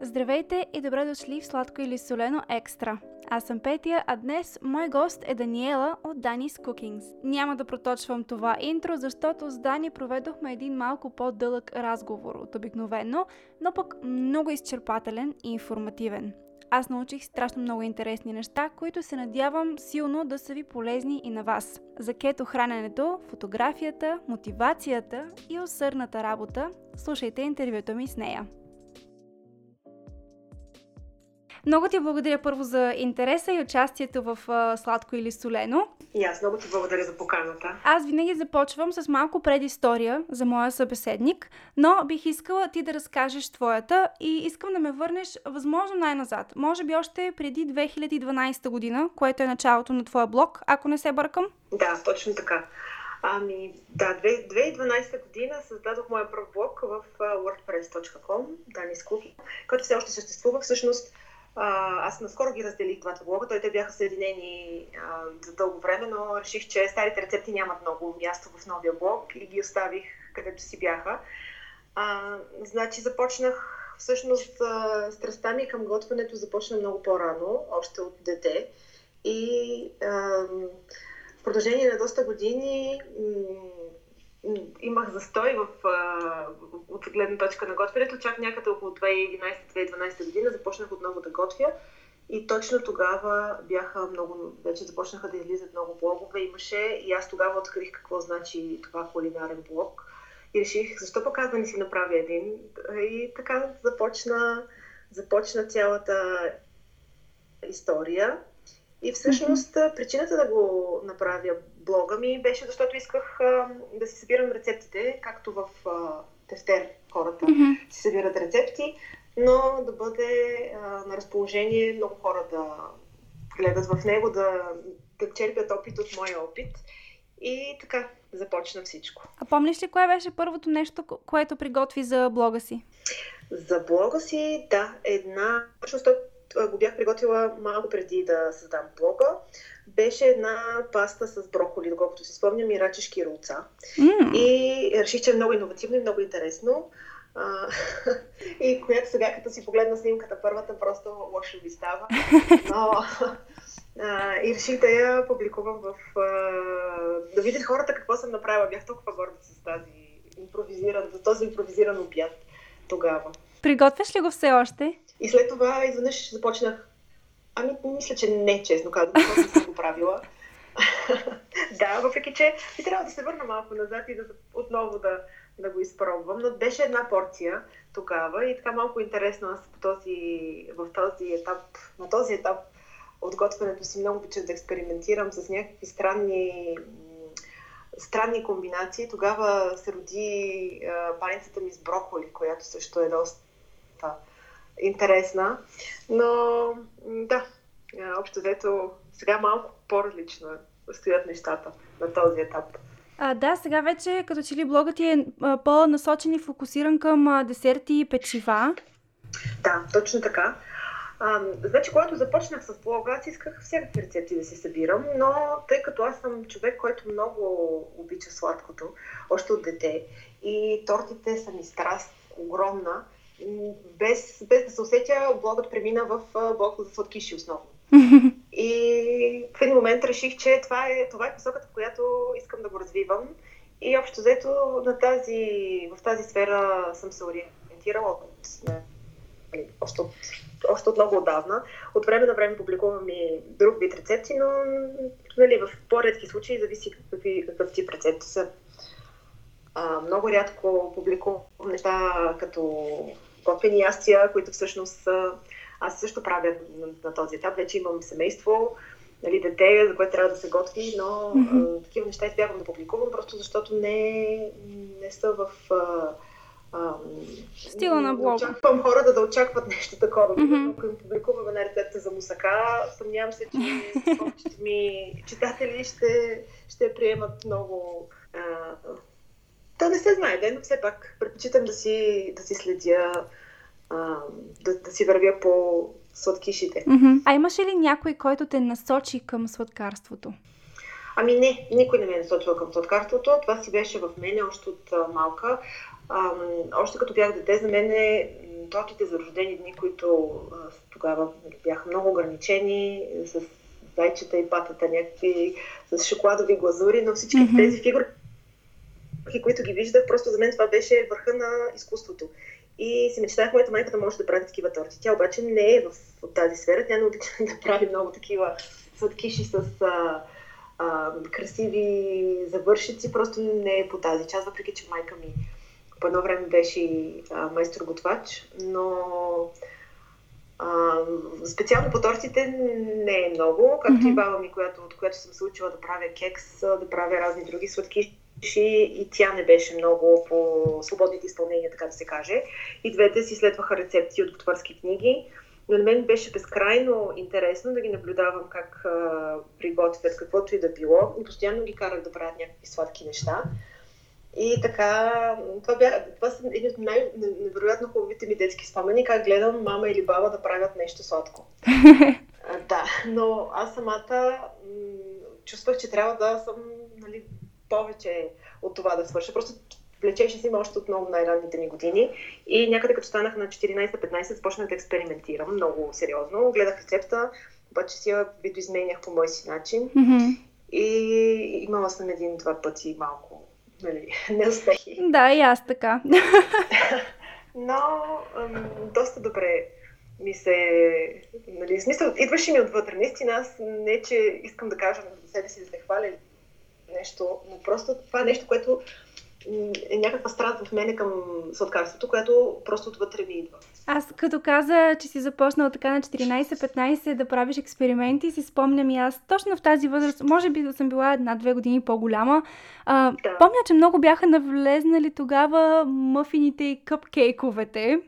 Здравейте и добре дошли в Сладко или Солено Екстра. Аз съм Петя, а днес мой гост е Даниела от Danis Cookings. Няма да проточвам това интро, защото с Дани проведохме един малко по-дълъг разговор от обикновено, но пък много изчерпателен и информативен. Аз научих страшно много интересни неща, които се надявам силно да са ви полезни и на вас. За кето храненето, фотографията, мотивацията и усърната работа, слушайте интервюто ми с нея. Много ти благодаря първо за интереса и участието в uh, Сладко или Солено. И аз много ти благодаря за поканата. Аз винаги започвам с малко предистория за моя събеседник, но бих искала ти да разкажеш твоята и искам да ме върнеш възможно най-назад. Може би още преди 2012 година, което е началото на твоя блог, ако не се бъркам. Да, точно така. Ами, да, 2012 година създадох моя първ блог в wordpress.com, Danis Cookie, който все още съществува. Всъщност, а, аз наскоро ги разделих двата блога, той те бяха съединени а, за дълго време, но реших, че старите рецепти нямат много място в новия блог и ги оставих където си бяха. А, значи започнах, всъщност страстта ми към готвенето започна много по-рано, още от дете. И а, в продължение на доста години м- имах застой в, от гледна точка на готвенето. Чак някъде около 2011-2012 година започнах отново да готвя. И точно тогава бяха много, вече започнаха да излизат много блогове. Имаше и аз тогава открих какво значи това кулинарен блог. И реших, защо пък аз да не си направя един. И така започна, започна цялата история. И всъщност причината да го направя блога ми беше защото исках а, да си събирам рецептите, както в а, тефтер хората mm-hmm. си събират рецепти, но да бъде а, на разположение много хора да гледат в него, да, да черпят опит от моя опит. И така започна всичко. А помниш ли кое беше първото нещо, което приготви за блога си? За блога си, да, една. Всъщност го бях приготвила малко преди да създам блога беше една паста с броколи, доколкото си спомням, и рачешки рулца. Mm. И реших, че е много иновативно и много интересно. А, и която сега, като си погледна снимката първата, просто лошо ви става. Но а, и реших да я публикувам в... А, да видят хората какво съм направила. Бях толкова горда с тази импровизиран, за този импровизиран обяд тогава. Приготвяш ли го все още? И след това изведнъж започнах Ами, мисля, че не, честно казвам, не съм го правила. да, въпреки че би трябва да се върна малко назад и да отново да, да го изпробвам. Но беше една порция тогава и така малко интересно аз по този, в този етап, на този етап от готвенето си много обичам да експериментирам с някакви странни странни комбинации. Тогава се роди а, паницата ми с броколи, която също е доста интересна. Но да, общо взето сега малко по-различно стоят нещата на този етап. А, да, сега вече като че ли блогът ти е по-насочен и фокусиран към десерти и печива. Да, точно така. А, значи, когато започнах с блога, аз исках всякакви рецепти да си събирам, но тъй като аз съм човек, който много обича сладкото, още от дете, и тортите са ми страст огромна, без, без да се усетя, блогът премина в блог за сладкиши основно. И в един момент реших, че това е, това е посоката, в която искам да го развивам. И общо взето на тази, в тази сфера съм се ориентирала от, нали, още, от, още от много отдавна. От време на време публикувам и друг вид рецепти, но нали, в по-редки случаи зависи какви, какъв тип рецепти са. А, много рядко публикувам неща като готвени ястия, които всъщност аз също правя на, на този етап. Вече имам семейство, нали, дете, за което трябва да се готви, но mm-hmm. а, такива неща избягвам да публикувам, просто защото не, не са в... А, а, Стила на блога. Очаквам хората да очакват нещо такова. Mm-hmm. Ако им публикувам една рецепта за мусака, съмнявам се, че повечето ми читатели ще, ще приемат много... А, то не се знае, но все пак предпочитам да си, да си следя, а, да, да си вървя по сладкишите. Mm-hmm. А имаше ли някой, който те насочи към сладкарството? Ами не, никой не ме е насочил към сладкарството. Това си беше в мене още от а, малка. А, още като бях дете, за мен е тортите за рождени дни, които а, тогава бяха много ограничени, с зайчета и патата някакви, с шоколадови глазури, но всички mm-hmm. тези фигури, които ги виждах, просто за мен това беше върха на изкуството. И си мечтах моята майка да може да прави такива торти. Тя обаче не е в, тази сфера. Тя не обича да прави много такива сладкиши с а, а, красиви завършици. Просто не е по тази част, въпреки че майка ми по едно време беше майстор-готвач, но а, специално по тортите не е много, както mm-hmm. и баба ми, която, от която съм се учила да правя кекс, да правя разни други сладки и тя не беше много по свободните изпълнения, така да се каже. И двете си следваха рецепти от готварски книги. Но на мен беше безкрайно интересно да ги наблюдавам как а, приготвят каквото и да било. И постоянно ги карах да правят някакви сладки неща. И така, това, бя, това са едни от най-невероятно хубавите ми детски спомени, как гледам мама или баба да правят нещо сладко. а, да, но аз самата м- чувствах, че трябва да съм повече от това да свърша. Просто влечеше си още от много най-ранните ми години. И някъде като станах на 14-15, започнах да експериментирам много сериозно. Гледах рецепта, обаче си я видоизменях по мой си начин. Mm-hmm. И имала съм един-два пъти малко нали, неуспехи. Да, и аз така. Но ам, доста добре ми се... Нали, смисъл, идваше ми отвътре. Наистина, аз не, че искам да кажа на себе си да се хваля нещо, но просто това е нещо, което е някаква страст в мене към сладкарството, което просто отвътре ми идва. Аз като каза, че си започнала така на 14-15 да правиш експерименти, си спомням и аз точно в тази възраст, може би да съм била една-две години по-голяма, а, да. помня, че много бяха навлезнали тогава мъфините и къпкейковете.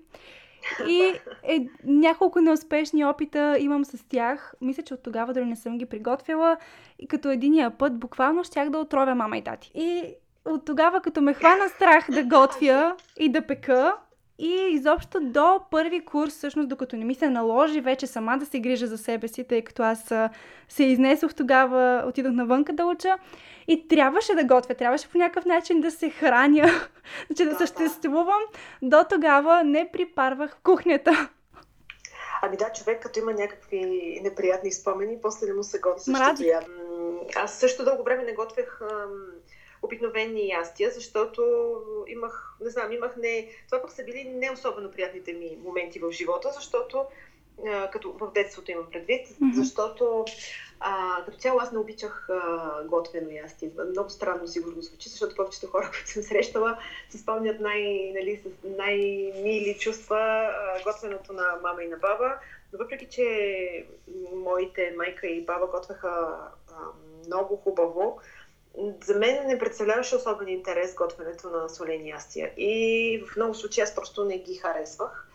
И е, няколко неуспешни опита имам с тях. Мисля, че от тогава дори не съм ги приготвила. И като единия път буквално щях да отровя мама и тати. И от тогава, като ме хвана страх да готвя и да пека, и изобщо до първи курс, всъщност, докато не ми се наложи вече сама да се грижа за себе си, тъй като аз се изнесох тогава, отидох навънка да уча и трябваше да готвя, трябваше по някакъв начин да се храня, че да, да съществувам. До тогава не припарвах в кухнята. Ами да, човек като има някакви неприятни спомени, после не му се готви същото. Аз също дълго време не готвех обикновени ястия, защото имах, не знам, имах не... Това пък са били не особено приятните ми моменти в живота, защото като в детството имам предвид, mm-hmm. защото а, като цяло аз не обичах а, готвено ястие. Много странно сигурно звучи, защото повечето хора, които съм срещала, си спомнят най, нали, с най-мили чувства а, готвеното на мама и на баба. Но въпреки, че моите майка и баба готвеха а, много хубаво, за мен не представляваше особен интерес готвенето на солени ястия. И в много случаи аз просто не ги харесвах.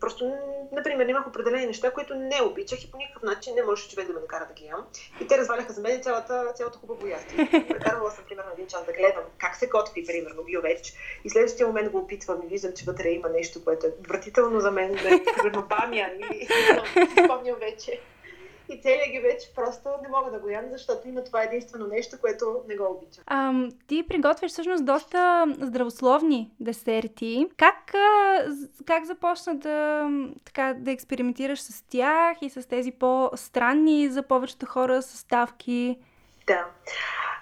Просто, например, имах определени неща, които не обичах и по никакъв начин не можеше човек да ме накара да ги ям. И те разваляха за мен цялата, цялата хубаво ястие. Прекарвала съм, примерно, един час да гледам как се готви, примерно, биовеч. И следващия момент го опитвам и виждам, че вътре има нещо, което е отвратително за мен, да е, примерно, бамян или не спомням вече и целият ги вече просто не мога да го ям, защото има това единствено нещо, което не го обичам. А, ти приготвяш всъщност доста здравословни десерти. Как, как започна да, така, да експериментираш с тях и с тези по-странни за повечето хора съставки? Да.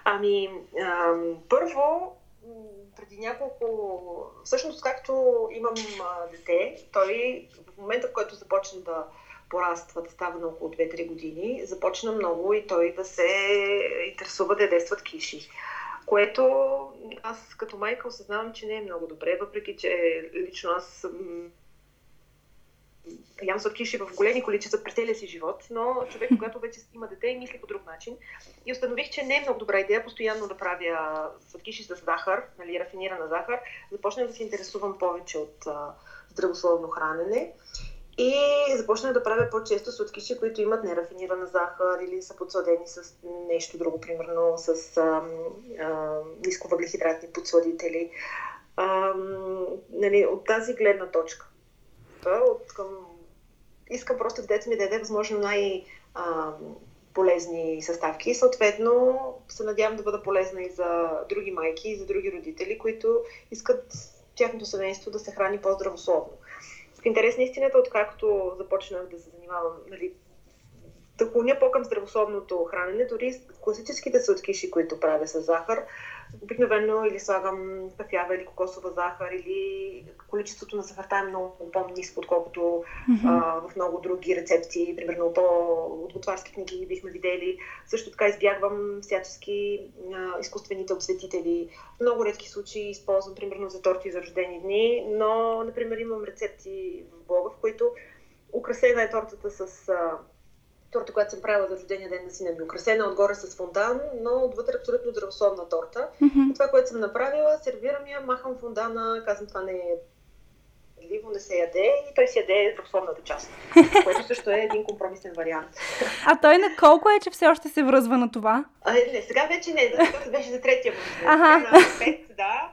Ами, ам, първо, преди няколко... Всъщност, както имам а, дете, той в момента, в който започна да пораства, да става на около 2-3 години, започна много и той да се интересува да действат киши. Което аз като майка осъзнавам, че не е много добре, въпреки че лично аз ям сладкиши в големи количества през целия си живот, но човек, когато вече има дете и мисли по друг начин. И установих, че не е много добра идея постоянно да правя сладкиши с захар, нали, рафинирана захар. Започнах да се интересувам повече от здравословно хранене. И започнах да правя по-често сладкиши, които имат нерафинирана захар или са подсладени с нещо друго, примерно с а, а, нисковъглехидратни подсладители. А, нали, от тази гледна точка. От към... Искам просто детето ми да даде възможно най- а, полезни съставки. Съответно, се надявам да бъда полезна и за други майки, и за други родители, които искат тяхното семейство да се храни по-здравословно. В интерес на истината, откакто започнах да се занимавам, нали, да клоня по-към здравословното хранене, дори класическите сладкиши, които правя с захар, обикновено или слагам кафява или кокосова захар, или количеството на захарта е много по-низко, отколкото mm-hmm. а, в много други рецепти, примерно по от готварски книги бихме видели. Също така избягвам всячески а, изкуствените обсветители. В много редки случаи използвам, примерно за торти за рождени дни, но, например, имам рецепти в блога, в които украсена е тортата с а, торта, която съм правила за рождения ден на сина ми, украсена отгоре с фондан, но отвътре абсолютно здравословна торта. Mm-hmm. Това, което съм направила, сервирам я, махам фондана, казвам това не е ливо, не се яде и той си яде здравословната част, което също е един компромисен вариант. А той на колко е, че все още се връзва на това? А, не, сега вече не, защото беше за третия момент. Ага. На 5, да,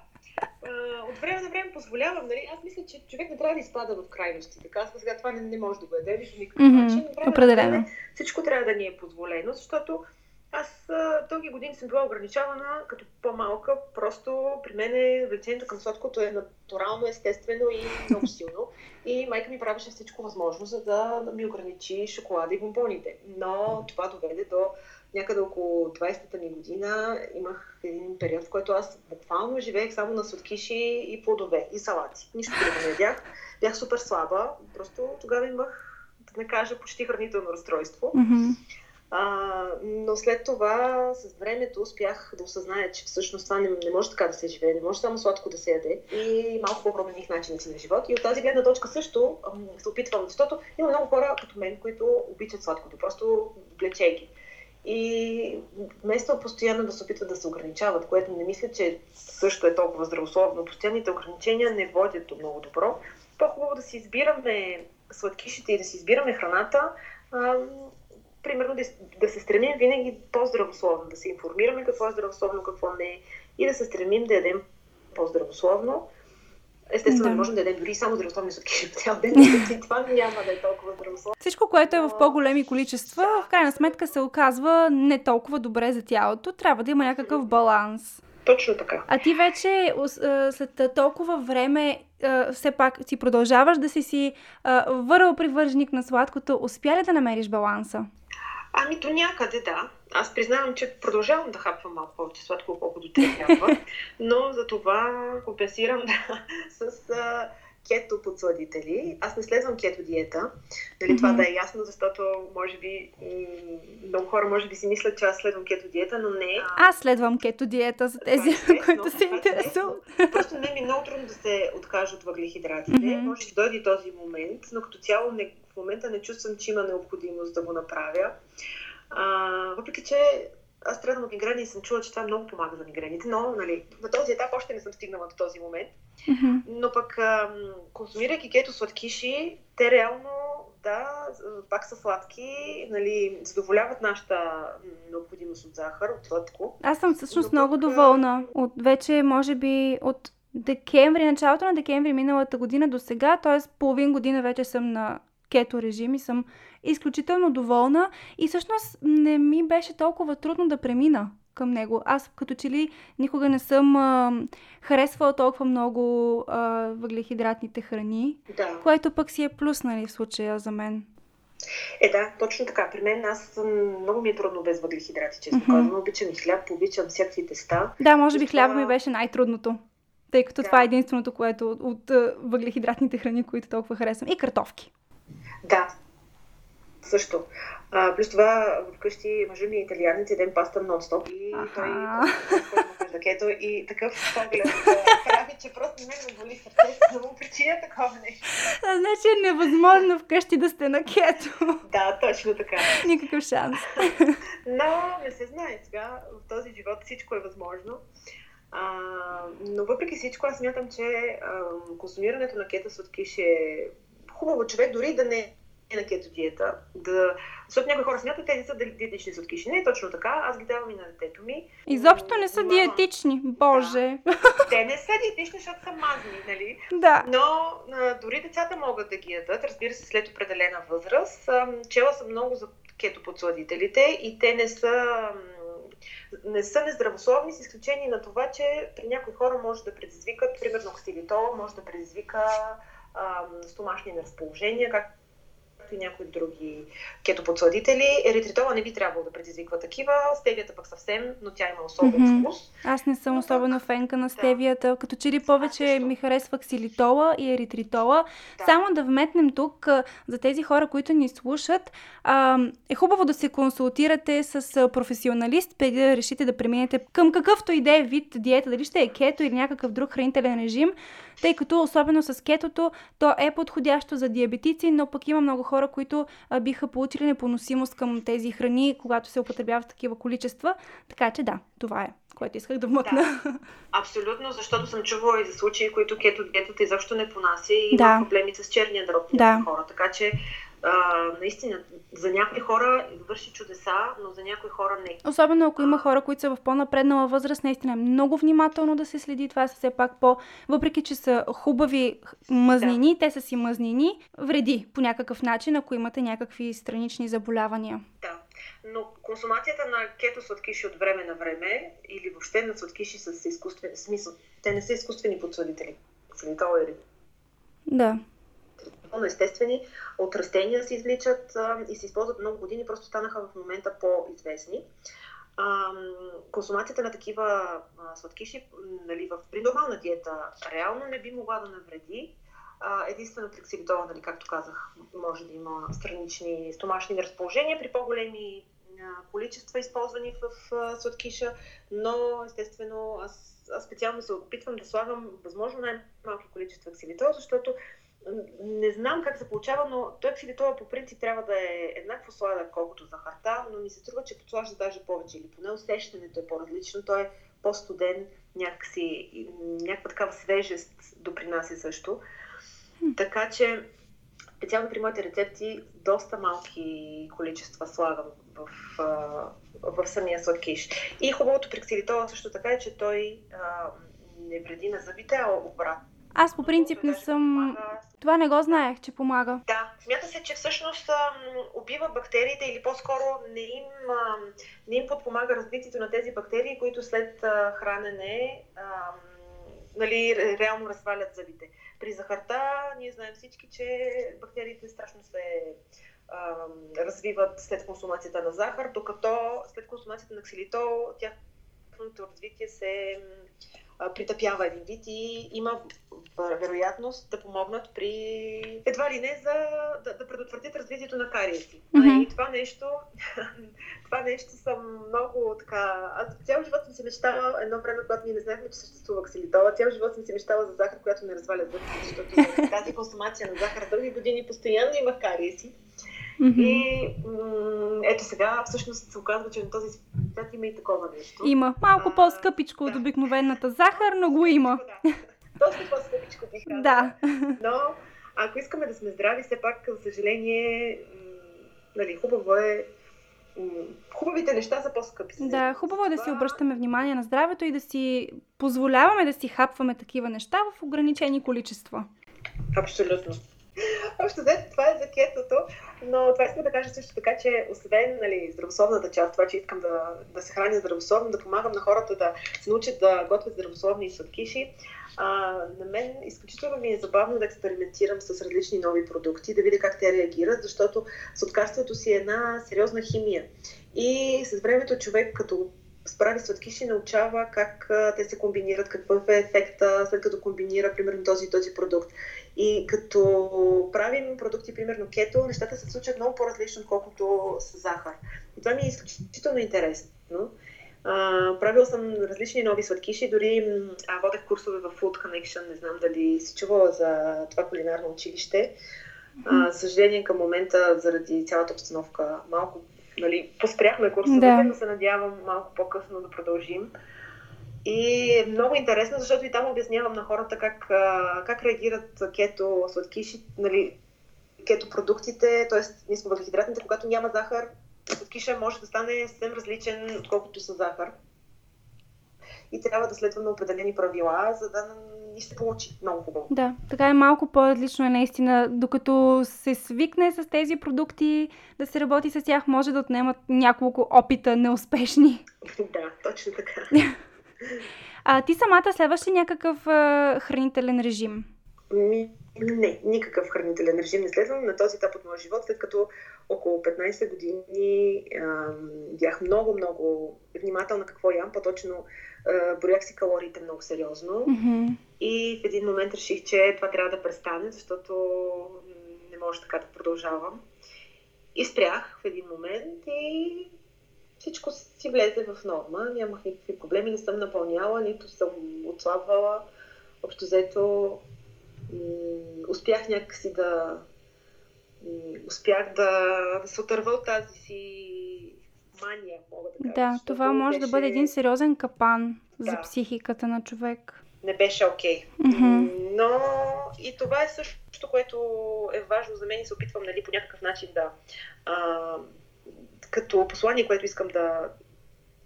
от време на време позволявам, нали? Аз мисля, че човек не трябва да изпада в крайности. Така казва сега, това не, не може да го яде по никакъв mm-hmm. начин. Определено. Всичко трябва да ни е позволено, защото аз дълги години съм била ограничавана като по-малка. Просто при мен влечението към сладкото е натурално, естествено и много силно. И майка ми правеше всичко възможно, за да ми ограничи шоколада и бомбоните. Но това доведе до някъде около 20-та ми година имах един период, в който аз буквално живеех само на сладкиши и плодове и салати. Нищо друго не ядях. Бях супер слаба. Просто тогава имах, да не кажа, почти хранително разстройство. Mm-hmm. А, но след това, с времето, успях да осъзная, че всъщност това не, не може така да се живее, не може само сладко да се яде. И малко по-промених начина си на живот. И от тази гледна точка също ам, се опитвам, защото има много хора като мен, които обичат сладкото, просто влечейки. И вместо постоянно да се опитват да се ограничават, което не мисля, че също е толкова здравословно, постоянните ограничения не водят до много добро. По-хубаво да си избираме сладкишите и да си избираме храната, а, примерно да, да се стремим винаги по-здравословно, да се информираме какво е здравословно, какво не е и да се стремим да ядем по-здравословно, Естествено, да. не можем да ядем дори само здравословни сладкиши по цял ден, и това няма да е толкова здравословно. Всичко, което е в по-големи количества, в крайна сметка се оказва не толкова добре за тялото. Трябва да има някакъв баланс. Точно така. А ти вече след толкова време все пак си продължаваш да си си върл привърженик на сладкото. Успя ли да намериш баланса? Ами до някъде да. Аз признавам, че продължавам да хапвам малко повече сладко, колкото трябва, но за това компенсирам да, с а, кето подсладители. Аз не следвам кето диета. Дали mm-hmm. това да е ясно, защото може би м- много хора може би си мислят, че аз следвам кето диета, но не. Аз следвам кето диета за тези, е които се интересуват. Просто не ми е много трудно да се откажа от въглехидратите. Mm-hmm. Може да дойде този момент, но като цяло не, в момента не чувствам, че има необходимост да го направя. А, въпреки, че аз страдам от мигрени и съм чула, че това много помага за мигрените, но нали, на този етап още не съм стигнала до този момент. Mm-hmm. Но пък, а, консумирайки кето сладкиши, те реално, да, пак са сладки, нали, задоволяват нашата необходимост от захар, от сладко. Аз съм всъщност но много доволна. От вече, може би, от декември, началото на декември миналата година до сега, т.е. половин година вече съм на кето режим и съм изключително доволна и всъщност не ми беше толкова трудно да премина към него. Аз като че ли никога не съм а, харесвала толкова много а, въглехидратните храни, да. което пък си е плюс, нали, в случая за мен. Е, да, точно така. При мен аз съм, много ми е трудно без въглехидрати, честно mm-hmm. казвам. Обичам и хляб, обичам всякакви теста. Да, може би хляба ми беше най-трудното. Тъй като да. това е единственото, което от, от въглехидратните храни, които толкова харесвам. И картофки. Да, също. А, плюс това вкъщи мъжа ми е италианец, ден паста нон-стоп и той който кето и такъв поглед прави, че просто не ме боли сърцето, но му причина такова нещо. А, значи е невъзможно вкъщи да сте на кето. Да, точно така. Никакъв шанс. Но не се знае сега, в този живот всичко е възможно. А, но въпреки всичко, аз смятам, че а, консумирането на кето сладкиш е хубаво човек дори да не е на кето диета. Да... Защото някои хора смятат, тези са диетични сладкиши. Не е точно така. Аз ги давам и на детето ми. Изобщо не са Мама. диетични. Боже. Да. Те не са диетични, защото са мазни, нали? Да. Но а, дори децата могат да ги ядат, разбира се, след определена възраст. А, чела съм много за кетоподсладителите и те не са не са нездравословни, с изключение на това, че при някои хора може да предизвикат, примерно ксилитол, може да предизвика стомашни неразположения, как както и някои други кетоподсладители. Еритритола не би трябвало да предизвиква такива, стевията пък съвсем, но тя има особен mm-hmm. вкус. Аз не съм но особено пък... фенка на стевията, да. като че ли повече ми харесва ксилитола и еритритола. Да. Само да вметнем тук за тези хора, които ни слушат, е хубаво да се консултирате с професионалист, преди да решите да преминете към какъвто и да е вид диета, дали ще е кето или някакъв друг хранителен режим, тъй като особено с кетото то е подходящо за диабетици, но пък има много хора, които а, биха получили непоносимост към тези храни, когато се употребяват такива количества. Така че да, това е което исках да вмъкна. Да, абсолютно, защото съм чувала и за случаи, които кето диетата изобщо не понася и има да. проблеми с черния дроб на хора. Така че а, наистина, за някои хора върши чудеса, но за някои хора не. Особено ако има хора, които са в по-напреднала възраст, наистина е много внимателно да се следи. Това са все пак по... Въпреки, че са хубави мъзнини, да. те са си мъзнини, вреди по някакъв начин, ако имате някакви странични заболявания. Да. Но консумацията на кето сладкиши от време на време или въобще на сладкиши с изкуствен смисъл, те не са изкуствени подсладители. Ксилитол е Да напълно естествени, от растения се извличат а, и се използват много години, просто станаха в момента по-известни. А, консумацията на такива а, сладкиши нали, в, при нормална диета реално не би могла да навреди. А, единствено при ксилитола, нали, както казах, може да има странични стомашни разположения при по-големи количества, използвани в а, сладкиша, но естествено аз, аз специално се опитвам да слагам възможно най-малки количества ксилитол, защото не знам как се получава, но той ксилитола по принцип трябва да е еднакво сладък, колкото захарта, но ми се струва, че подслажда даже повече или поне усещането е по-различно. Той е по-студен, някакси, някаква такава свежест допринася също. Така че, специално при моите рецепти, доста малки количества слагам в, в, в самия сладкиш. И хубавото при ксилитола също така е, че той а, не вреди на зъбите, а обратно аз по принцип не съм... Това не го знаех, че помага. Да, смята се, че всъщност убива бактериите или по-скоро не им, не им подпомага развитието на тези бактерии, които след хранене нали, реално развалят зъбите. При захарта ние знаем всички, че бактериите страшно се развиват след консумацията на захар, докато след консумацията на ксилитол тяхното развитие се притъпява един вид и има вероятност да помогнат при едва ли не за да, да предотвратят развитието на кариеси. Mm-hmm. И това нещо, това нещо съм много така... Аз цял живот съм си мечтала, едно време, когато ние не знаехме, че съществува ксилитола, цял живот съм си мечтала за захар, която не разваля зъбите, защото тази консумация на захар дълги години постоянно имах кариеси. Mm-hmm. И м- ето сега всъщност се оказва, че на този свят има и такова нещо. Има. Малко а, по-скъпичко да. от обикновената захар, но го има. Да. Доста по-скъпичко бих казала. Да. Но ако искаме да сме здрави, все пак, за съжаление, нали, хубаво е хубавите неща са по-скъпи. Да, хубаво е да си обръщаме внимание на здравето и да си позволяваме да си хапваме такива неща в ограничени количества. Абсолютно. Общо взето това е за кетото, но това искам да кажа също така, че освен нали, здравословната част, това, че искам да, да се храня здравословно, да помагам на хората да се научат да готвят здравословни сладкиши, а, на мен изключително ми е забавно да експериментирам с различни нови продукти, да видя как те реагират, защото сладкарството си е една сериозна химия. И с времето човек, като справи сладкиши, научава как а, те се комбинират, какъв е ефекта след като комбинира, примерно, този и този продукт. И като правим продукти, примерно кето, нещата се случват много по-различно, отколкото с захар. И това ми е изключително интересно. Uh, правил съм различни нови сладкиши, дори а, водех курсове в Food Connection, не знам дали си чувала за това кулинарно училище. Uh, съжаление към момента, заради цялата обстановка, малко нали, поспряхме курсовете, да. но се надявам малко по-късно да продължим. И е много интересно, защото и там обяснявам на хората как, как реагират кето сладкиши, нали, кето продуктите, т.е. нисковъглехидратните, когато няма захар, сладкиша може да стане съвсем различен, отколкото с захар. И трябва да следваме определени правила, за да и ще получи много хубаво. Да, така е малко по-различно е наистина. Докато се свикне с тези продукти, да се работи с тях, може да отнемат няколко опита неуспешни. да, точно така. а ти самата следваш ли някакъв а, хранителен режим? Ми, не, никакъв хранителен режим не следвам на този етап от моя живот, след като около 15 години а, бях много-много внимателна какво ям, по-точно броях си калориите много сериозно. Mm-hmm. И в един момент реших, че това трябва да престане, защото не може така да продължавам. И спрях в един момент и всичко си влезе в норма. Нямах никакви проблеми, не съм напълняла, нито съм отслабвала. Общо взето успях някакси да успях да, да се отърва от тази си мания, мога да кажа. Да, това може беше... да бъде един сериозен капан да. за психиката на човек. Не беше окей. Okay. Mm-hmm. Но и това е също, което е важно за мен и се опитвам нали, по някакъв начин да. А, като послание, което искам да,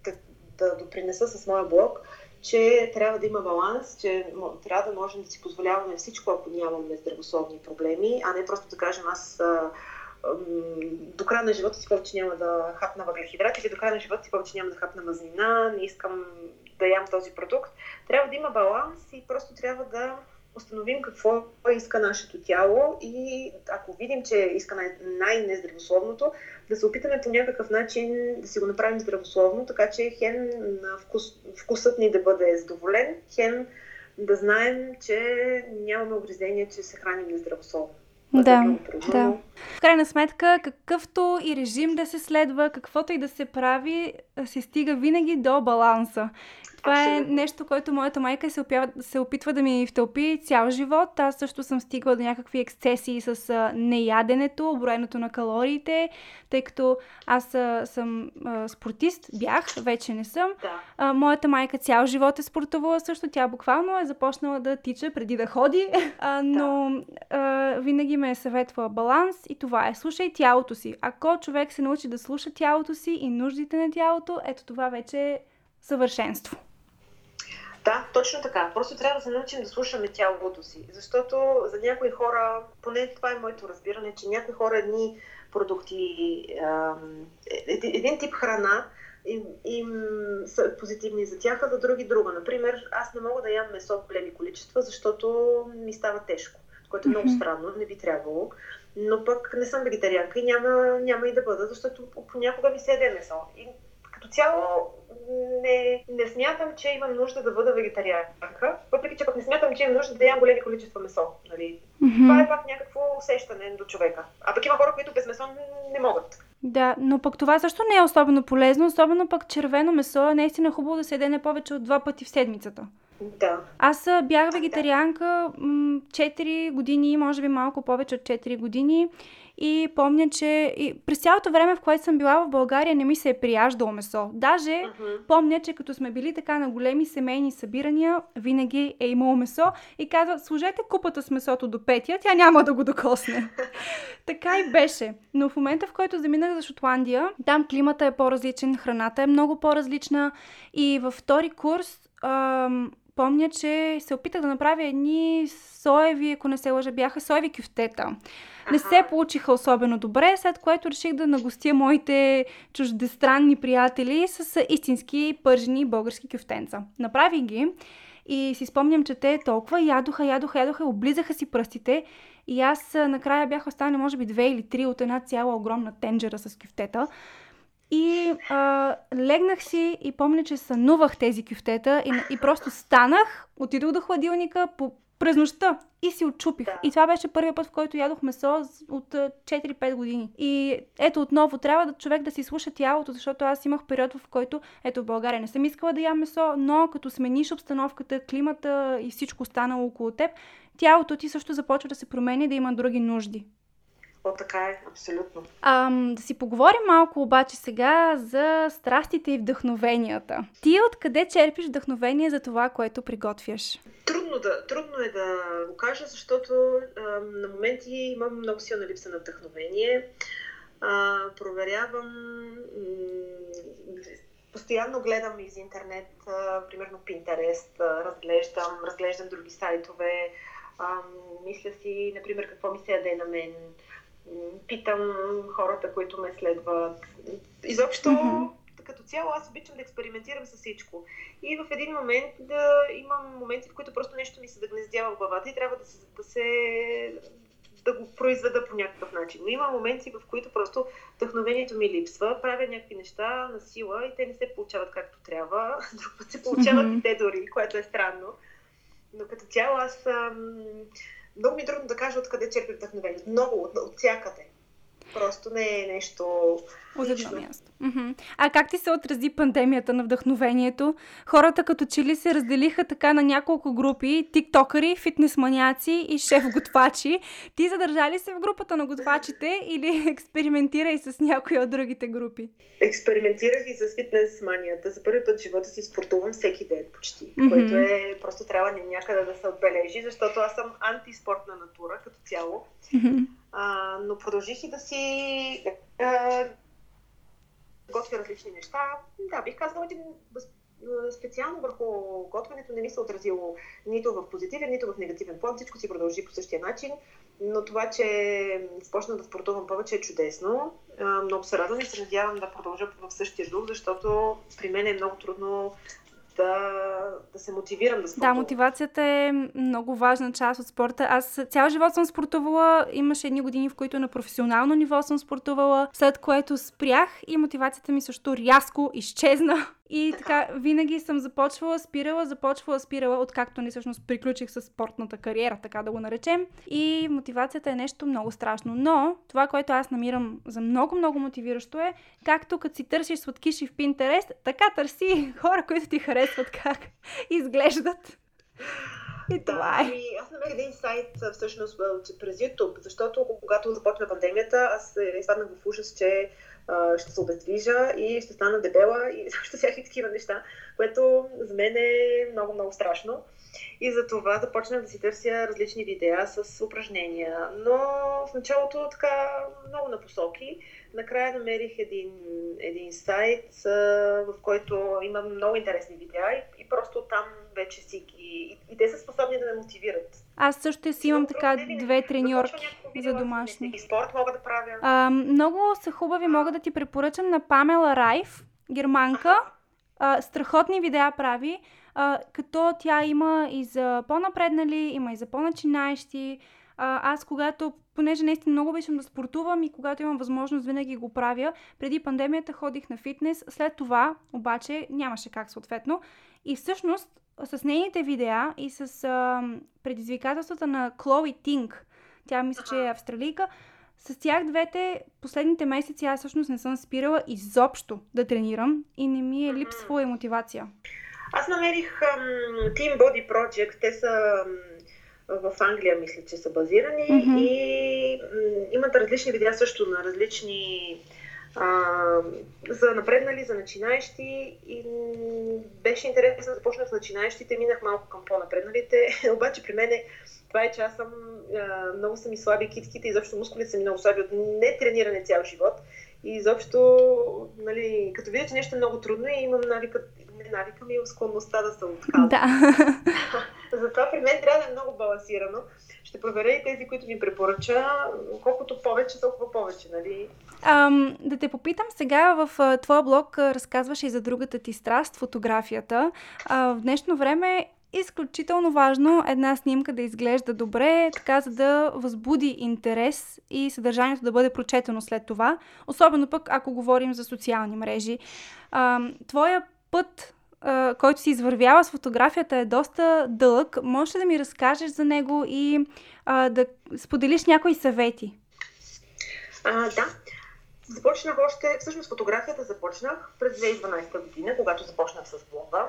да, да допринеса с моя блог, че трябва да има баланс, че трябва да можем да си позволяваме всичко, ако нямаме здравословни проблеми, а не просто да кажем аз до края на живота си повече няма да хапна въглехидрати или до края на живота си повече няма да хапна мазнина, не искам да ям този продукт. Трябва да има баланс и просто трябва да установим какво иска нашето тяло и ако видим, че иска най-нездравословното, да се опитаме по някакъв начин да си го направим здравословно, така че хен на вкус, вкусът ни да бъде задоволен, хен да знаем, че нямаме обрезение, че се храним нездравословно. Да, да. В крайна сметка, какъвто и режим да се следва, каквото и да се прави, се стига винаги до баланса. Това е нещо, което моята майка се, опява, се опитва да ми втълпи цял живот. Аз също съм стигала до някакви ексцесии с а, неяденето, броенето на калориите, тъй като аз а, съм а, спортист, бях, вече не съм. Да. А, моята майка цял живот е спортувала също. Тя буквално е започнала да тича преди да ходи, а, но а, винаги ме е съветвала баланс и това е. Слушай тялото си. Ако човек се научи да слуша тялото си и нуждите на тялото, ето това вече е съвършенство. Да, точно така. Просто трябва да се научим да слушаме тялото си. Защото за някои хора, поне това е моето разбиране, че някои хора едни продукти, е, един тип храна им, им са позитивни за тях, а за други друга. Например, аз не мога да ям месо в големи количества, защото ми става тежко, което е много странно, не би трябвало. Но пък не съм вегетарианка и няма, няма и да бъда, защото понякога ми се яде месо. И като цяло не, не смятам, че имам нужда да бъда вегетарианка, въпреки че пък не смятам, че имам нужда да ям големи количества месо. Нали? Mm-hmm. Това е пак някакво усещане до човека. А пък има хора, които без месо не могат. Да, но пък това също не е особено полезно, особено пък червено месо е наистина хубаво да се яде не повече от два пъти в седмицата. Да. Аз бях вегетарианка 4 години, може би малко повече от 4 години и помня, че и през цялото време, в което съм била в България, не ми се е прияждало месо. Даже uh-huh. помня, че като сме били така на големи семейни събирания, винаги е имало месо и казват, служете купата с месото до петия, тя няма да го докосне. така и беше. Но в момента, в който заминах за Шотландия, там климата е по-различен, храната е много по-различна и във втори курс ам, помня, че се опитах да направя едни соеви, ако не се лъжа, бяха соеви кюфтета. Не се получиха особено добре, след което реших да нагостя моите чуждестранни приятели с истински пържени български кюфтенца. Направих ги и си спомням, че те толкова ядоха, ядоха, ядоха, облизаха си пръстите и аз накрая бях останали може би две или три от една цяла огромна тенджера с кюфтета. И а, легнах си и помня, че сънувах тези кюфтета и, и просто станах, отидох до хладилника по, през нощта и си отчупих. Да. И това беше първият път, в който ядох месо от 4-5 години. И ето отново, трябва да човек да си слуша тялото, защото аз имах период, в който, ето в България не съм искала да ям месо, но като смениш обстановката, климата и всичко останало около теб, тялото ти също започва да се променя да има други нужди. О, така е, абсолютно. А, да си поговорим малко обаче сега за страстите и вдъхновенията. Ти откъде черпиш вдъхновение за това, което приготвяш? Трудно, да, трудно е да го кажа, защото а, на моменти имам много силна липса на вдъхновение. А, проверявам м- постоянно гледам из интернет, а, примерно Pinterest, а, разглеждам, разглеждам други сайтове, а, мисля си, например, какво ми се яде на мен, питам хората, които ме следват. Изобщо, mm-hmm. като цяло, аз обичам да експериментирам с всичко. И в един момент да имам моменти, в които просто нещо ми се да гнездява в главата и трябва да се, да се да го произведа по някакъв начин. Но има моменти, в които просто вдъхновението ми липсва, правя някакви неща на сила и те не се получават както трябва. Друг път се получават mm-hmm. и те дори, което е странно. Но като цяло аз ам, много ми е трудно да кажа откъде черпя вдъхновението. Много, от, от всякъде. Просто не е нещо от едно място. А как ти се отрази пандемията на вдъхновението? Хората като че ли се разделиха така на няколко групи, тиктокъри, фитнес маняци и шеф-готвачи. Ти задържали се в групата на готвачите или експериментирай с някои от другите групи? Експериментирах и с фитнес манията. За първи път в живота си спортувам всеки ден почти, mm-hmm. което е просто трябва някъде да се отбележи, защото аз съм антиспортна натура като цяло. Mm-hmm. А, но продължих и да си а, готвя различни неща. Да, бих казала, един специално върху готвенето не ми се отразило нито в позитивен, нито в негативен план. Всичко си продължи по същия начин. Но това, че започна да спортувам повече е чудесно. Много се радвам и се надявам да продължа в същия дух, защото при мен е много трудно да, да се мотивирам да спортувам. Да, мотивацията е много важна част от спорта. Аз цял живот съм спортувала. Имаше едни години, в които на професионално ниво съм спортувала, след което спрях и мотивацията ми също рязко изчезна. И така, винаги съм започвала, спирала, започвала, спирала, откакто не всъщност приключих с спортната кариера, така да го наречем. И мотивацията е нещо много страшно. Но това, което аз намирам за много-много мотивиращо е, както като си търсиш сладкиши в Pinterest, така търси хора, които ти харесват как изглеждат. И това е. Ами, аз намерих един сайт всъщност през YouTube, защото когато започна пандемията, аз изпаднах в ужас, че ще се обездвижа и ще стана дебела и също всякакви такива неща, което за мен е много, много страшно. И за това започнах да си търся различни видеа с упражнения. Но в началото така много на посоки. Накрая намерих един, един сайт, в който има много интересни видеа и, и просто там вече си ги... И, и те са способни да ме мотивират. Аз също си имам така две треньорки за домашни. И спорт мога да правя. А, много са хубави, мога да ти препоръчам на Памела Райф, германка. А, страхотни видеа прави, а, като тя има и за по-напреднали, има и за по-начинаещи. А, аз когато, понеже наистина много обичам да спортувам и когато имам възможност винаги го правя, преди пандемията ходих на фитнес, след това обаче нямаше как съответно. И всъщност с нейните видеа и с а, предизвикателствата на Клои Тинг, тя мисля, че е австралийка, с тях двете последните месеци аз всъщност не съм спирала изобщо да тренирам и не ми е липсвала и мотивация. Аз намерих um, Team Body Project. Те са в Англия, мисля, че са базирани mm-hmm. и um, имат различни видеа също на различни а, за напреднали, за начинаещи и беше интересно да започнах с начинаещите, минах малко към по-напредналите, обаче при мен това е, че аз съм, а, много са ми слаби китките, изобщо мускулите са ми много слаби от нетрениране цял живот. И изобщо, нали, като видя, че нещо е много трудно и имам навика, не навика ми, склонността да се отказвам. Да. Затова при мен трябва да е много балансирано ще проверя и тези, които ви препоръча. Колкото повече, толкова повече, нали? Ам, да те попитам сега, в твоя блог а, разказваш и за другата ти страст, фотографията. А, в днешно време е изключително важно една снимка да изглежда добре, така за да възбуди интерес и съдържанието да бъде прочетено след това. Особено пък, ако говорим за социални мрежи. А, твоя път който си извървява с фотографията е доста дълъг. Може ли да ми разкажеш за него и а, да споделиш някои съвети? А, да. Започнах още, всъщност фотографията започнах през 2012 година, когато започнах с блога.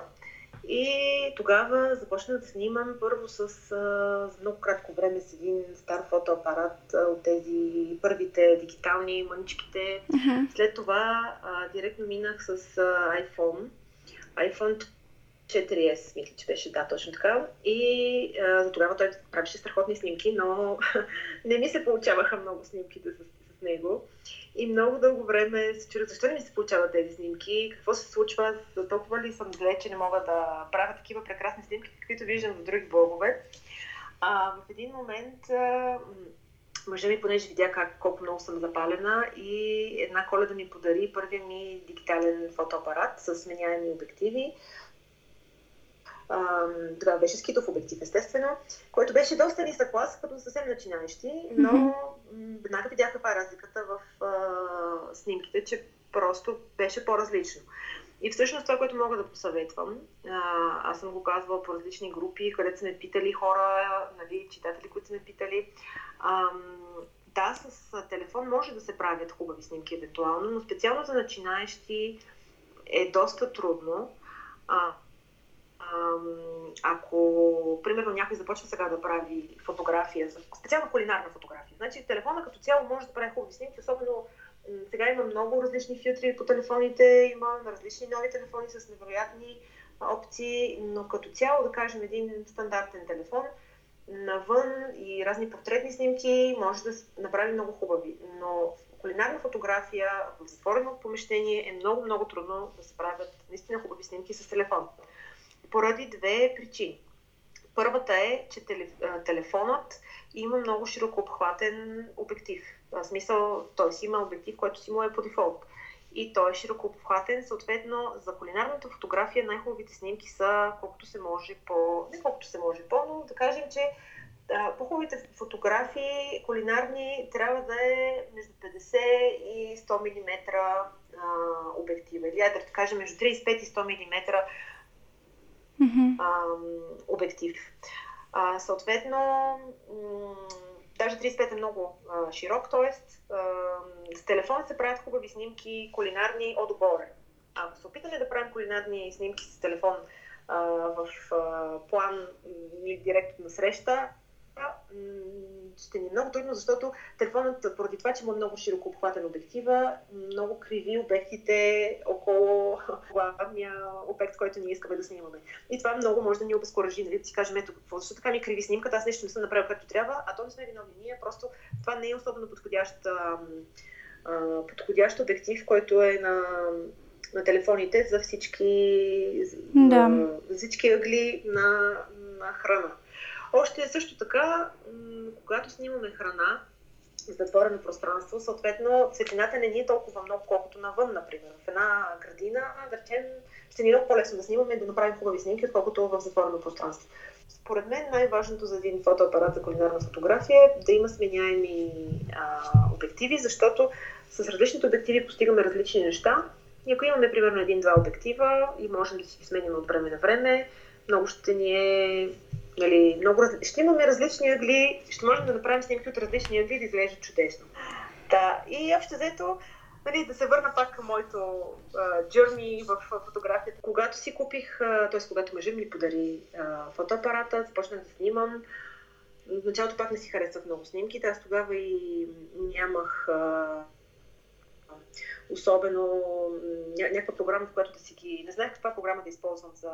И тогава започнах да снимам първо с а, много кратко време с един стар фотоапарат а, от тези първите дигитални мъничките. Uh-huh. След това а, директно минах с а, iPhone iPhone 4S, мисля, че беше, да, точно така. И а, за тогава той правеше страхотни снимки, но не ми се получаваха много снимките с, с него. И много дълго време се чудя защо не ми се получават тези снимки, какво се случва, за толкова ли съм зле, че не мога да правя такива прекрасни снимки, каквито виждам в други блогове. А, в един момент а, мъжа ми, понеже видя как, колко много съм запалена и една коледа ми подари първия ми дигитален фотоапарат с сменяеми обективи. Тогава беше скитов обектив, естествено, който беше доста нисък клас, като съвсем начинаещи, но mm-hmm. веднага видях каква е разликата в а, снимките, че просто беше по-различно. И всъщност това, което мога да посъветвам, а, аз съм го казвала по различни групи, където са ме питали хора, нали, читатели, които ме питали. Да, с телефон може да се правят хубави снимки евентуално, но специално за начинаещи е доста трудно. А, ако, примерно, някой започва сега да прави фотография, специално кулинарна фотография, значи телефона като цяло може да прави хубави снимки, особено сега има много различни филтри по телефоните, има различни нови телефони с невероятни опции, но като цяло, да кажем, един стандартен телефон, навън и разни портретни снимки може да направи много хубави. Но кулинарна фотография в затворено помещение е много, много трудно да се правят наистина хубави снимки с телефон поради две причини. Първата е, че телефонът има много широко обхватен обектив. В смисъл, той си има обектив, който си му е по дефолт. И той е широко обхватен. Съответно, за кулинарната фотография най-хубавите снимки са колкото се може по... Не колкото се може по, но да кажем, че по-хубавите фотографии кулинарни трябва да е между 50 и 100 мм обектива. Или да кажем между 35 и 100 мм а, обектив. А, съответно, м- даже 35 е много а, широк, т.е. с телефон се правят хубави снимки, кулинарни отгоре. Ако се опитаме да правим кулинарни снимки с телефон а, в а, план или директно на среща, ще ни е много трудно, защото телефонът, поради това, че има много широко обхватен обектива, много криви обектите около главния обект, който ние искаме да снимаме. И това много може да ни обезкуражи, нали? Да си кажем, ето какво, защо така ми криви снимката, аз нещо не съм направил както трябва, а то не сме виновни ние, просто това не е особено подходящ, а, а, подходящ обектив, който е на на телефоните за всички, да. за всички ъгли на, на храна. Още също така, когато снимаме храна, в затворено пространство, съответно светлината не ни е толкова много, колкото навън, например. В една градина, да речем, ще ни е много по-лесно да снимаме и да направим хубави снимки, отколкото в затворено пространство. Според мен най-важното за един фотоапарат за кулинарна фотография е да има сменяеми а, обективи, защото с различните обективи постигаме различни неща. И ако имаме примерно един-два обектива и можем да си сменим от време на време, много ще ни е Нали, много раз... Ще имаме различни ъгли, ще можем да направим снимки от различни ъгли да изглежда чудесно. Да, и общо взето, нали, да се върна пак към моето джърни в фотографията. Когато си купих, т.е. когато мъжът ми подари а, фотоапарата, започнах да снимам. В началото пак не си харесвах много снимки, аз тогава и нямах а, особено някаква програма, в която да си ги... Не знаех каква програма да използвам за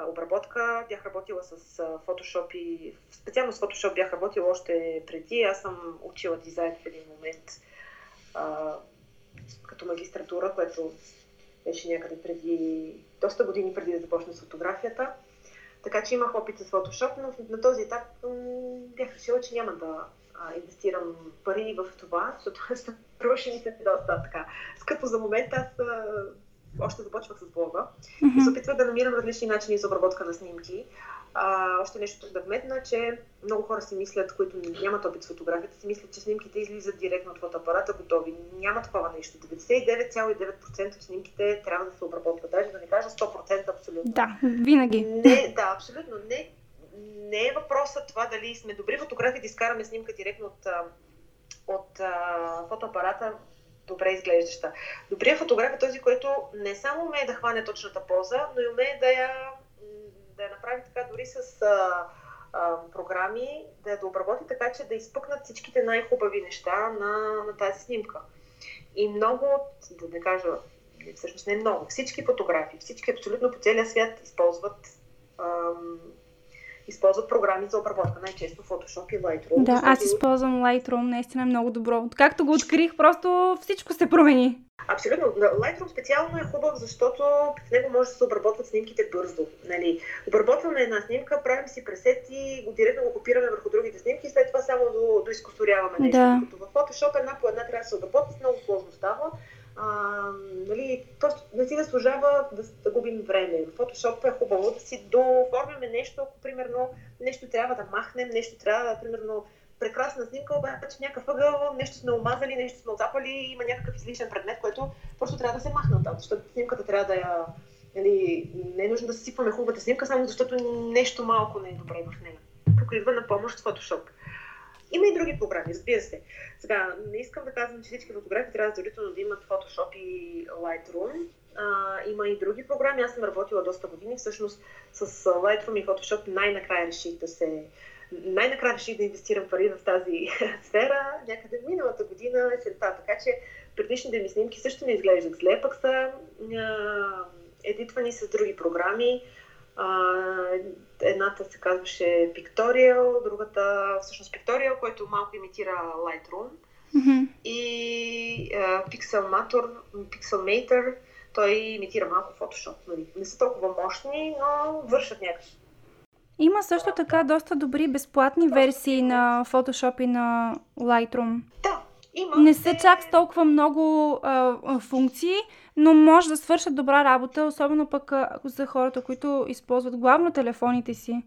обработка. Бях работила с Photoshop и специално с Photoshop бях работила още преди. Аз съм учила дизайн в един момент а, като магистратура, което беше някъде преди, доста години преди да започна с фотографията. Така че имах опит с Photoshop, но на този етап бях решила, че няма да а, инвестирам пари в това, защото струваше ми се доста така скъпо за момента. Аз а, още започвах с блога mm-hmm. и се опитвах да намирам различни начини за обработка на снимки. А, още нещо да вметна, че много хора си мислят, които нямат опит с фотографията, си мислят, че снимките излизат директно от фотоапарата готови. Няма такова нещо. 99,9% от снимките трябва да се обработват. Даже да не кажа 100% абсолютно. Да, винаги. Не, да, абсолютно. Не, не е въпросът това дали сме добри фотографи да изкараме снимка директно от, от а, фотоапарата добре изглеждаща. Добрият фотограф е този, който не само умее да хване точната поза, но и умее да я, да я направи така дори с а, а, програми, да я да така, че да изпъкнат всичките най-хубави неща на, на тази снимка. И много, да не кажа, всъщност не много, всички фотографи, всички абсолютно по целия свят използват ам, използват програми за обработка, най-често Photoshop и Lightroom. Да, аз използвам Lightroom, наистина е много добро. Както го открих, просто всичко се промени. Абсолютно. Lightroom специално е хубав, защото в него може да се обработват снимките бързо. Нали? Обработваме една снимка, правим си пресети, го директно го копираме върху другите снимки и след това само до, до изкосоряваме нещо. Да. Като в Photoshop една по една трябва да се обработва, много сложно става. А, нали, просто не си заслужава да, да губим време. В е хубаво да си дооформяме нещо, ако примерно нещо трябва да махнем, нещо трябва да, примерно, прекрасна снимка, обаче някакъв ъгъл нещо сме омазали, нещо сме отзапали, има някакъв излишен предмет, който просто трябва да се махне оттам, защото снимката трябва да я... Нали, не е нужно да сипваме хубавата снимка, само защото нещо малко не е добре в нея. Тук идва на помощ Photoshop. Има и други програми, разбира се. Сега, не искам да казвам, че всички фотографи трябва задължително да имат Photoshop и Lightroom. А, има и други програми. Аз съм работила доста години. Всъщност с Lightroom и Photoshop най-накрая реших да се най-накрая реших да инвестирам пари в тази сфера някъде миналата година, есента. Така че предишните ми снимки също не изглеждат зле, пък са едитвани с други програми. А, едната се казваше Pictorial, другата всъщност Pictorial, който малко имитира Lightroom. Mm-hmm. И а, Pixelmator, Pixelmator, той имитира малко Photoshop. Нали? Не са толкова мощни, но вършат някакви има също така доста добри безплатни версии на Photoshop и на Lightroom. Да, има. Не са чак с толкова много а, функции, но може да свършат добра работа, особено пък а, за хората, които използват главно телефоните си.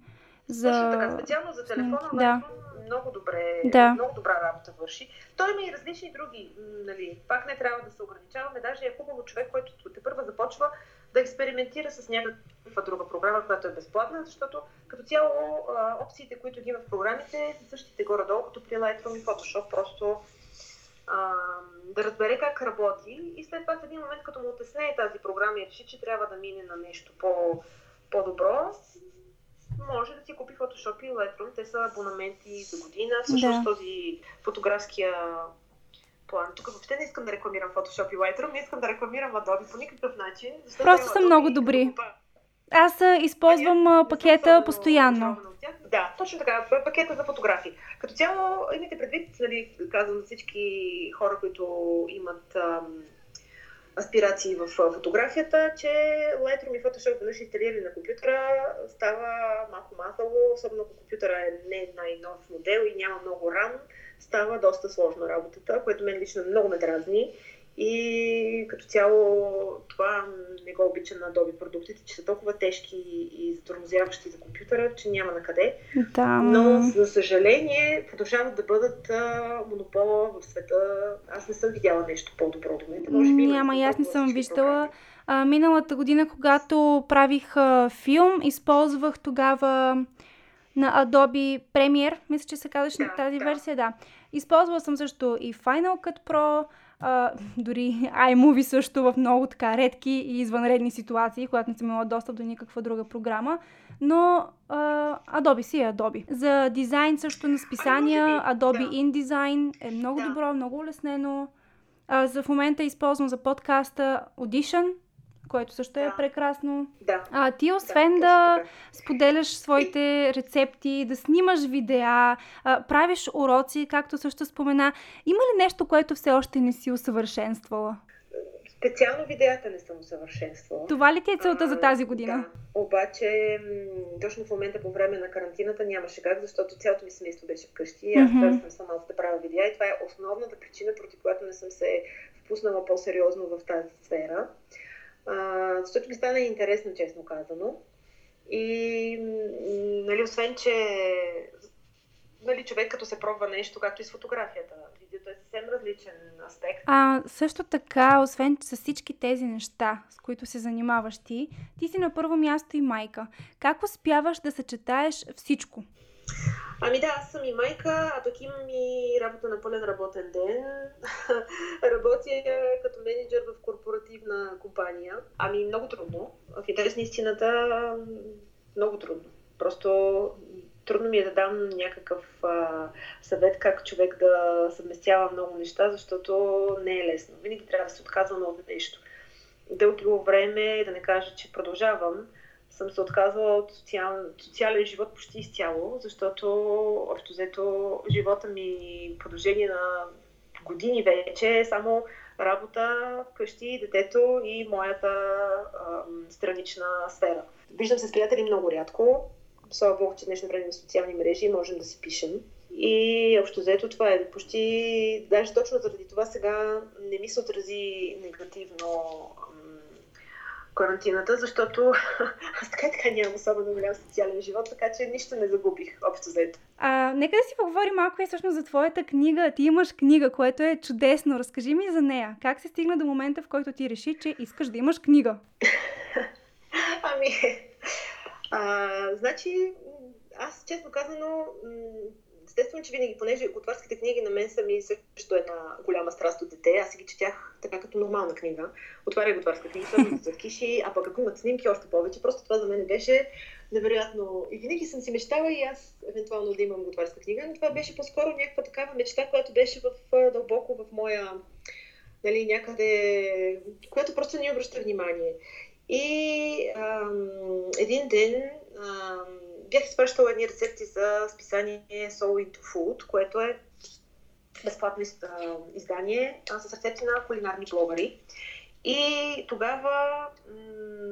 За... Така, специално за телефона, да. много, добре, да. много добра работа върши. Той има и различни други, нали, пак не трябва да се ограничаваме, даже е хубаво човек, който те първа започва да експериментира с някаква друга програма, която е безплатна, защото като цяло опциите, които ги има в програмите, са същите горе-долу, като при Lightroom и Photoshop, просто а, да разбере как работи и след това в един момент, като му отесне тази програма и реши, че трябва да мине на нещо по, по-добро, може да си купи Photoshop и Lightroom. Те са абонаменти за година. Всъщност да. този фотографския план. Тук въобще не искам да рекламирам Photoshop и Lightroom, не искам да рекламирам Adobe по никакъв начин. Просто са много добри. Аз използвам а, пакета постоянно. Да, точно така. Пакета за фотографии. Като цяло, имайте предвид, нали, казвам всички хора, които имат ам, аспирации в фотографията, че Lightroom и Photoshop веднъж инсталирали на компютъра става малко мазало, особено ако компютъра е не най-нов модел и няма много RAM става доста сложна работата, което мен лично много ме дразни. И като цяло това не го обичам на Adobe продуктите, че са толкова тежки и затормозяващи за компютъра, че няма на къде. Да. Но, за съжаление, продължават да бъдат а, монопола в света. Аз не съм видяла нещо по-добро до мен. Може би няма, и аз не съм виждала. А, миналата година, когато правих а, филм, използвах тогава на Adobe Premiere, мисля, че се казваше да, на тази да. версия, да. Използвала съм също и Final Cut Pro, а, дори iMovie също в много така редки и извънредни ситуации, когато не съм имала достъп до никаква друга програма. Но а, Adobe си е Adobe. За дизайн също на списания, Adobe. InDesign е много добро, много улеснено. А, за в момента използвам за подкаста Audition, което също е да. прекрасно. Да. А ти освен да, да споделяш своите рецепти, да снимаш видеа, а, правиш уроци, както също спомена, има ли нещо, което все още не си усъвършенствала? Специално видеята не съм усъвършенствала. Това ли ти е целта а, за тази година? Да. Обаче, точно в момента по време на карантината нямаше как, защото цялото ми семейство беше вкъщи. Mm-hmm. Аз mm-hmm. съм сама да правя видеа и това е основната причина, против която не съм се впуснала по-сериозно в тази сфера а, защото ми стана интересно, честно казано. И, нали, освен, че нали, човек като се пробва нещо, както и с фотографията. Видеото е съвсем различен аспект. А също така, освен с всички тези неща, с които се занимаваш ти, ти си на първо място и майка. Как успяваш да съчетаеш всичко? Ами да, аз съм и майка, а пък имам и работа на пълен работен ден. Работя като менеджер в корпоративна компания. Ами много трудно. В интерес на истината много трудно. Просто трудно ми е да дам някакъв а, съвет как човек да съвместява много неща, защото не е лесно. Винаги трябва да се отказвам от нещо. Дълго време, да не кажа, че продължавам, съм се отказала от социал, социален живот почти изцяло, защото общо взето живота ми в продължение на години вече е само работа, къщи, детето и моята а, странична сфера. Виждам се с приятели много рядко. Слава Бог, че днешно време на социални мрежи можем да си пишем. И общо взето това е почти, даже точно заради това сега не ми се отрази негативно карантината, защото аз така така нямам особено голям социален живот, така че нищо не загубих общо взето. А, нека да си поговорим малко и всъщност за твоята книга. Ти имаш книга, което е чудесно. Разкажи ми за нея. Как се стигна до момента, в който ти реши, че искаш да имаш книга? ами, а, значи, аз честно казано, естествено, че винаги, понеже готварските книги на мен са ми също една голяма страст от дете, аз си ги четях така като нормална книга. Отваря готварска книга, за киши, а пък ако имат снимки, още повече. Просто това за мен беше невероятно. И винаги съм си мечтала и аз евентуално да имам готварска книга, но това беше по-скоро някаква такава мечта, която беше в, дълбоко в моя нали, някъде, което просто не обръща внимание. И ам, един ден ам, бях изпращала едни рецепти за списание Soul into Food, което е безплатно издание с рецепти на кулинарни блогъри. И тогава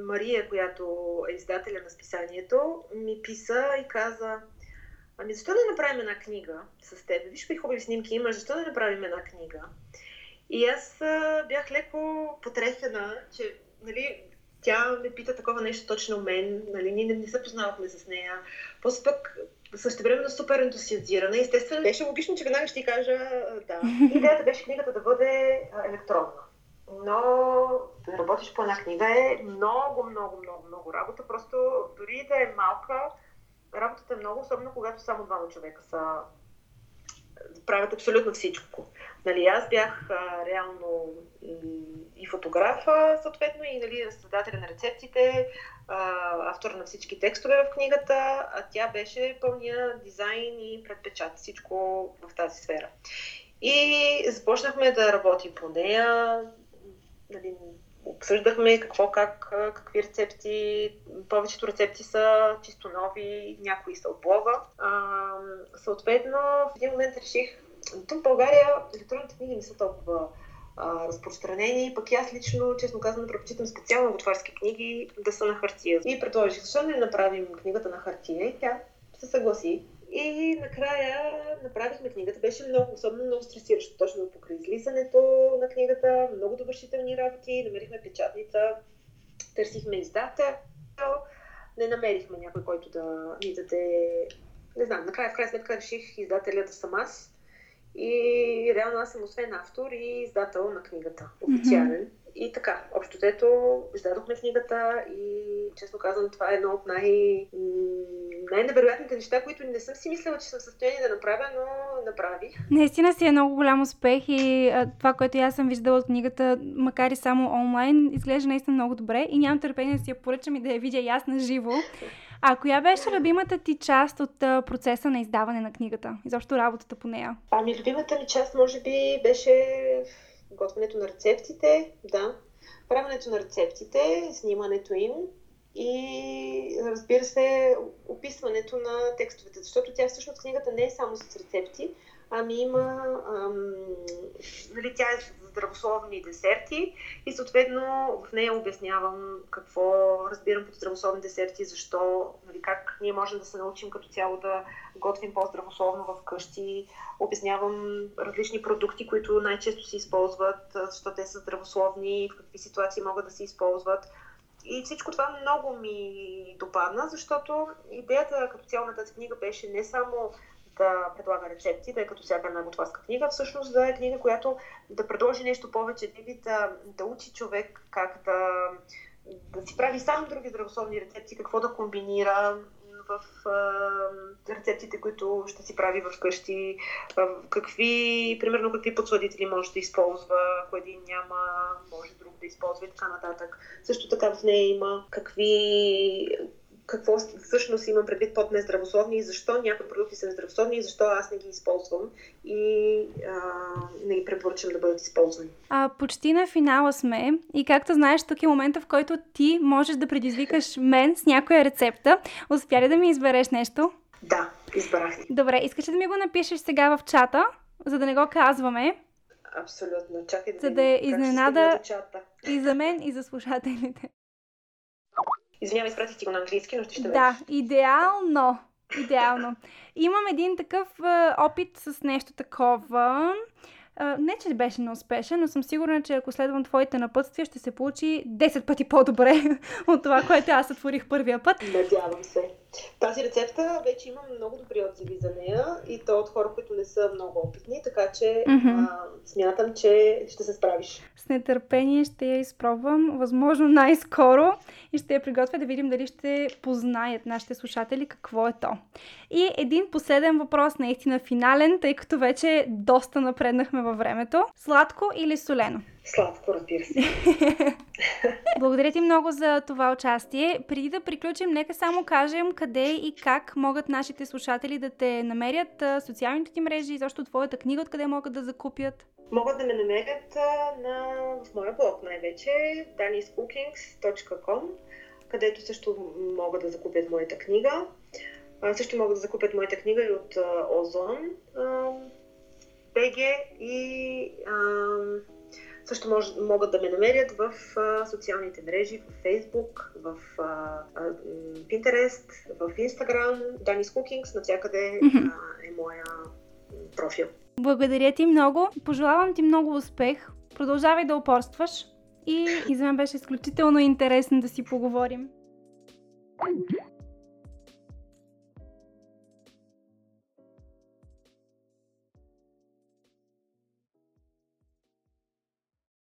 Мария, която е издателя на списанието, ми писа и каза, ами защо да направим една книга с теб? Виж какви хубави снимки имаш, защо да направим една книга? И аз бях леко потресена, че нали, тя ме пита такова нещо точно мен, нали, ние не, не се познавахме с нея. После пък времено супер ентусиазирана. Естествено, беше логично, че веднага ще ти кажа да. Идеята беше книгата да бъде електронна. Но да работиш по една книга е много, много, много, много работа. Просто дори да е малка, работата е много, особено когато само двама човека са правят абсолютно всичко. Нали, аз бях а, реално и фотографа, съответно, и нали, създателя на рецептите, а, автор на всички текстове в книгата, а тя беше пълния дизайн и предпечат, всичко в тази сфера. И започнахме да работим по нея. Нали, обсъждахме какво, как, какви рецепти. Повечето рецепти са чисто нови, някои са от блога. А, съответно, в един момент реших, тук в България електронните книги не са толкова а, разпространени, пък аз лично, честно казвам, предпочитам специално готварски книги да са на хартия. И предложих, защо не направим книгата на хартия? И тя се съгласи. И накрая направихме книгата. Беше много, особено много стресиращо, точно покрай излизането на книгата. Много довършителни работи. Намерихме печатница, търсихме издател. Не намерихме някой, който да ни даде... Не знам, накрая в крайна сметка реших издателя да съм аз. И реално аз съм освен автор и издател на книгата, официален. Mm-hmm. И така, общо взето, издадохме книгата и честно казвам, това е едно от най- най-невероятните неща, които не съм си мислила, че съм в състояние да направя, но направих. Наистина си е много голям успех и а, това, което аз съм виждала от книгата, макар и само онлайн, изглежда наистина много добре и нямам търпение да си я поръчам и да я видя и аз на живо. А коя беше любимата ти част от а, процеса на издаване на книгата? Изобщо работата по нея? Ами, любимата ми част, може би, беше готвенето на рецептите, да, правенето на рецептите, снимането им и разбира се, описването на текстовете, защото тя всъщност книгата не е само с рецепти, ами има, ам, нали, тя е здравословни десерти и съответно в нея обяснявам какво разбирам под здравословни десерти, защо, нали, как ние можем да се научим като цяло да готвим по-здравословно в къщи. Обяснявам различни продукти, които най-често се използват, защо те са здравословни, в какви ситуации могат да се използват. И всичко това много ми допадна, защото идеята като цяло на тази книга беше не само да предлага рецепти, тъй като всяка една готварска книга, всъщност да е книга, която да предложи нещо повече, да, да учи човек как да, да си прави сам други здравословни рецепти, какво да комбинира в а, рецептите, които ще си прави вкъщи, а, какви, примерно какви подсладители може да използва, ако един няма, може друг да използва и така нататък. Също така в нея има какви какво всъщност имам предвид под нездравословни и защо някои продукти са нездравословни и защо аз не ги използвам и а, не ги препоръчам да бъдат използвани. А, почти на финала сме и както знаеш, тук е момента, в който ти можеш да предизвикаш мен с някоя рецепта. Успя ли да ми избереш нещо? Да, избрах. Добре, искаш ли да ми го напишеш сега в чата, за да не го казваме? Абсолютно. Чакай да За да е изненада и за мен, и за слушателите. Извинявай, изпратих ти го на английски, но ще ще Да, идеално. Идеално. Имам един такъв а, опит с нещо такова. А, не, че беше неуспешен, но съм сигурна, че ако следвам твоите напътствия, ще се получи 10 пъти по-добре от това, което аз сътворих първия път. Надявам се. Тази рецепта вече имам много добри отзиви за нея и то от хора, които не са много опитни, така че Мгм. а, смятам, че ще се справиш. С нетърпение ще я изпробвам, възможно най-скоро и ще я приготвя да видим дали ще познаят нашите слушатели какво е то. И един последен въпрос, наистина финален, тъй като вече доста напреднахме във времето. Сладко или солено? Сладко, разбира се. Благодаря ти много за това участие. Преди да приключим, нека само кажем къде и как могат нашите слушатели да те намерят, социалните ти мрежи и защо твоята книга, откъде могат да закупят. Могат да ме намерят на, в моя блог най-вече, daniscookings.com, където също могат да закупят моята книга. А, също могат да закупят моята книга и от Озон БГ и а, също мож, могат да ме намерят в а, социалните мрежи, в Facebook, в а, а, Pinterest, в Instagram, Danis Cookings, навсякъде а, е моя профил. Благодаря ти много. Пожелавам ти много успех. Продължавай да упорстваш. И, и за мен беше изключително интересно да си поговорим.